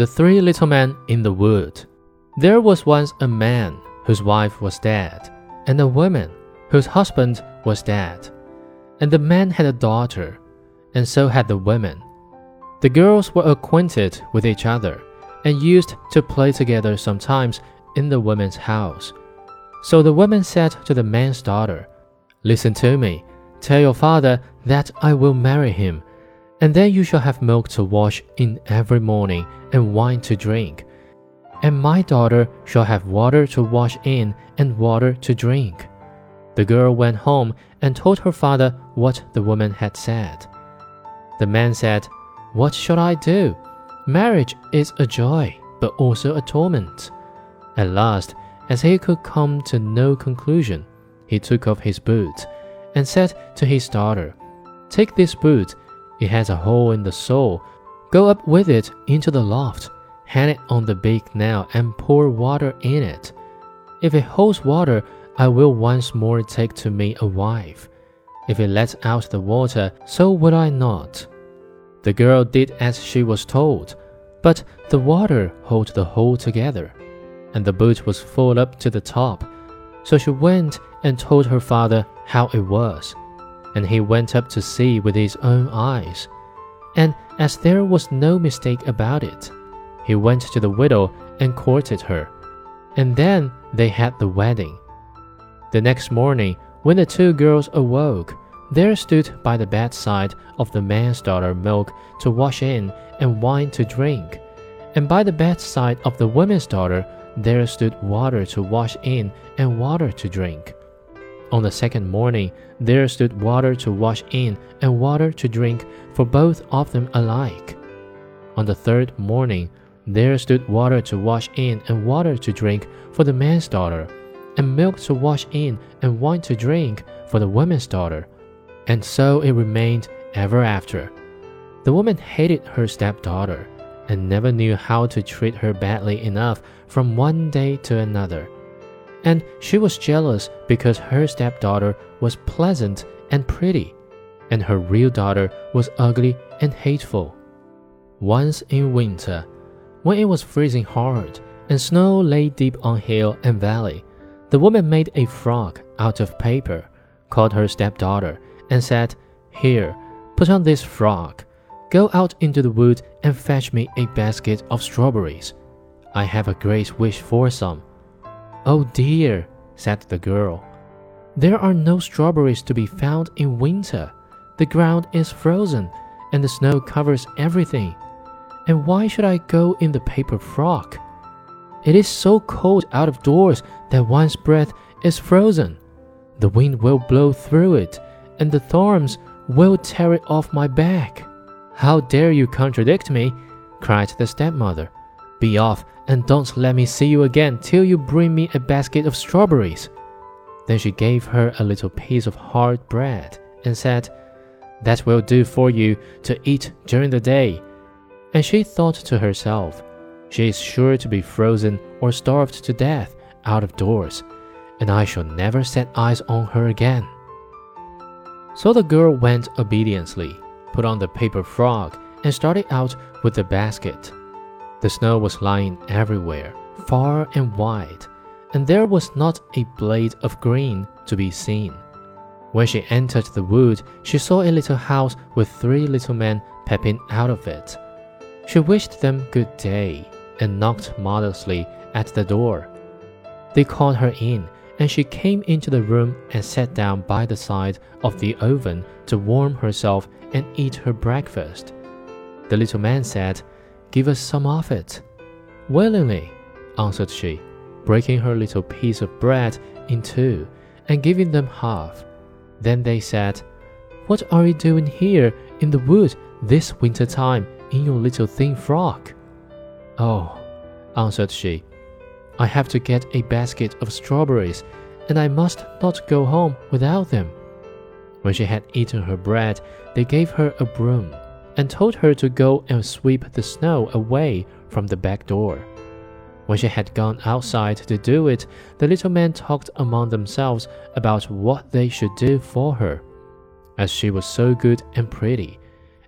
The Three Little Men in the Wood. There was once a man whose wife was dead, and a woman whose husband was dead. And the man had a daughter, and so had the woman. The girls were acquainted with each other, and used to play together sometimes in the woman's house. So the woman said to the man's daughter, Listen to me, tell your father that I will marry him and then you shall have milk to wash in every morning, and wine to drink. And my daughter shall have water to wash in, and water to drink. The girl went home and told her father what the woman had said. The man said, What shall I do? Marriage is a joy, but also a torment. At last, as he could come to no conclusion, he took off his boots and said to his daughter, Take this boot it has a hole in the sole. Go up with it into the loft, hang it on the big nail, and pour water in it. If it holds water, I will once more take to me a wife. If it lets out the water, so would I not. The girl did as she was told, but the water held the hole together, and the boot was full up to the top. So she went and told her father how it was and he went up to see with his own eyes. And as there was no mistake about it, he went to the widow and courted her. And then they had the wedding. The next morning, when the two girls awoke, there stood by the bedside of the man's daughter milk to wash in and wine to drink. And by the bedside of the woman's daughter, there stood water to wash in and water to drink. On the second morning, there stood water to wash in and water to drink for both of them alike. On the third morning, there stood water to wash in and water to drink for the man's daughter, and milk to wash in and wine to drink for the woman's daughter. And so it remained ever after. The woman hated her stepdaughter and never knew how to treat her badly enough from one day to another and she was jealous because her stepdaughter was pleasant and pretty, and her real daughter was ugly and hateful. Once in winter, when it was freezing hard and snow lay deep on hill and valley, the woman made a frock out of paper, called her stepdaughter, and said, Here, put on this frock. Go out into the wood and fetch me a basket of strawberries. I have a great wish for some Oh dear, said the girl. There are no strawberries to be found in winter. The ground is frozen, and the snow covers everything. And why should I go in the paper frock? It is so cold out of doors that one's breath is frozen. The wind will blow through it, and the thorns will tear it off my back. How dare you contradict me? cried the stepmother. Be off and don't let me see you again till you bring me a basket of strawberries. Then she gave her a little piece of hard bread and said, That will do for you to eat during the day. And she thought to herself, She is sure to be frozen or starved to death out of doors, and I shall never set eyes on her again. So the girl went obediently, put on the paper frock, and started out with the basket. The snow was lying everywhere, far and wide, and there was not a blade of green to be seen. When she entered the wood, she saw a little house with three little men peeping out of it. She wished them good day and knocked modestly at the door. They called her in, and she came into the room and sat down by the side of the oven to warm herself and eat her breakfast. The little man said, Give us some of it. Willingly, answered she, breaking her little piece of bread in two and giving them half. Then they said, What are you doing here in the wood this winter time in your little thin frock? Oh, answered she, I have to get a basket of strawberries, and I must not go home without them. When she had eaten her bread, they gave her a broom and told her to go and sweep the snow away from the back door. When she had gone outside to do it, the little men talked among themselves about what they should do for her, as she was so good and pretty,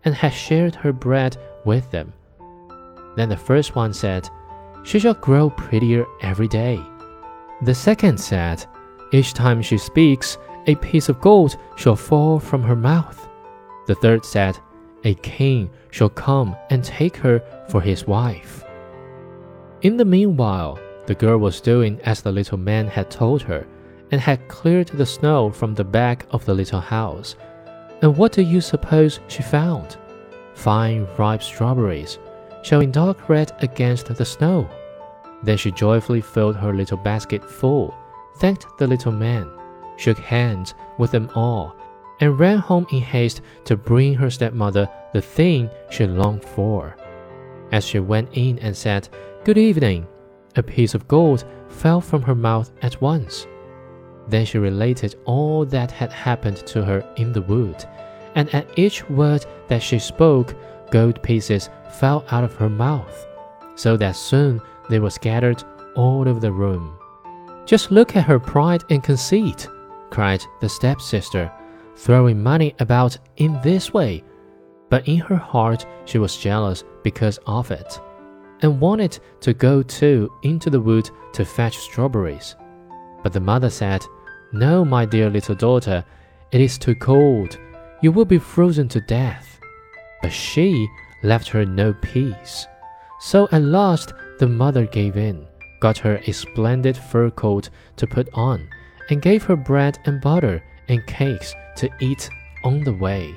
and had shared her bread with them. Then the first one said, She shall grow prettier every day. The second said, Each time she speaks, a piece of gold shall fall from her mouth. The third said, A king shall come and take her for his wife. In the meanwhile, the girl was doing as the little man had told her, and had cleared the snow from the back of the little house. And what do you suppose she found? Fine ripe strawberries, showing dark red against the snow. Then she joyfully filled her little basket full, thanked the little man, shook hands with them all, and ran home in haste to bring her stepmother the thing she longed for. As she went in and said, Good evening, a piece of gold fell from her mouth at once. Then she related all that had happened to her in the wood, and at each word that she spoke, gold pieces fell out of her mouth, so that soon they were scattered all over the room. Just look at her pride and conceit, cried the stepsister, throwing money about in this way. But in her heart she was jealous because of it, and wanted to go too into the wood to fetch strawberries. But the mother said, No, my dear little daughter, it is too cold. You will be frozen to death. But she left her no peace. So at last the mother gave in, got her a splendid fur coat to put on, and gave her bread and butter and cakes to eat on the way.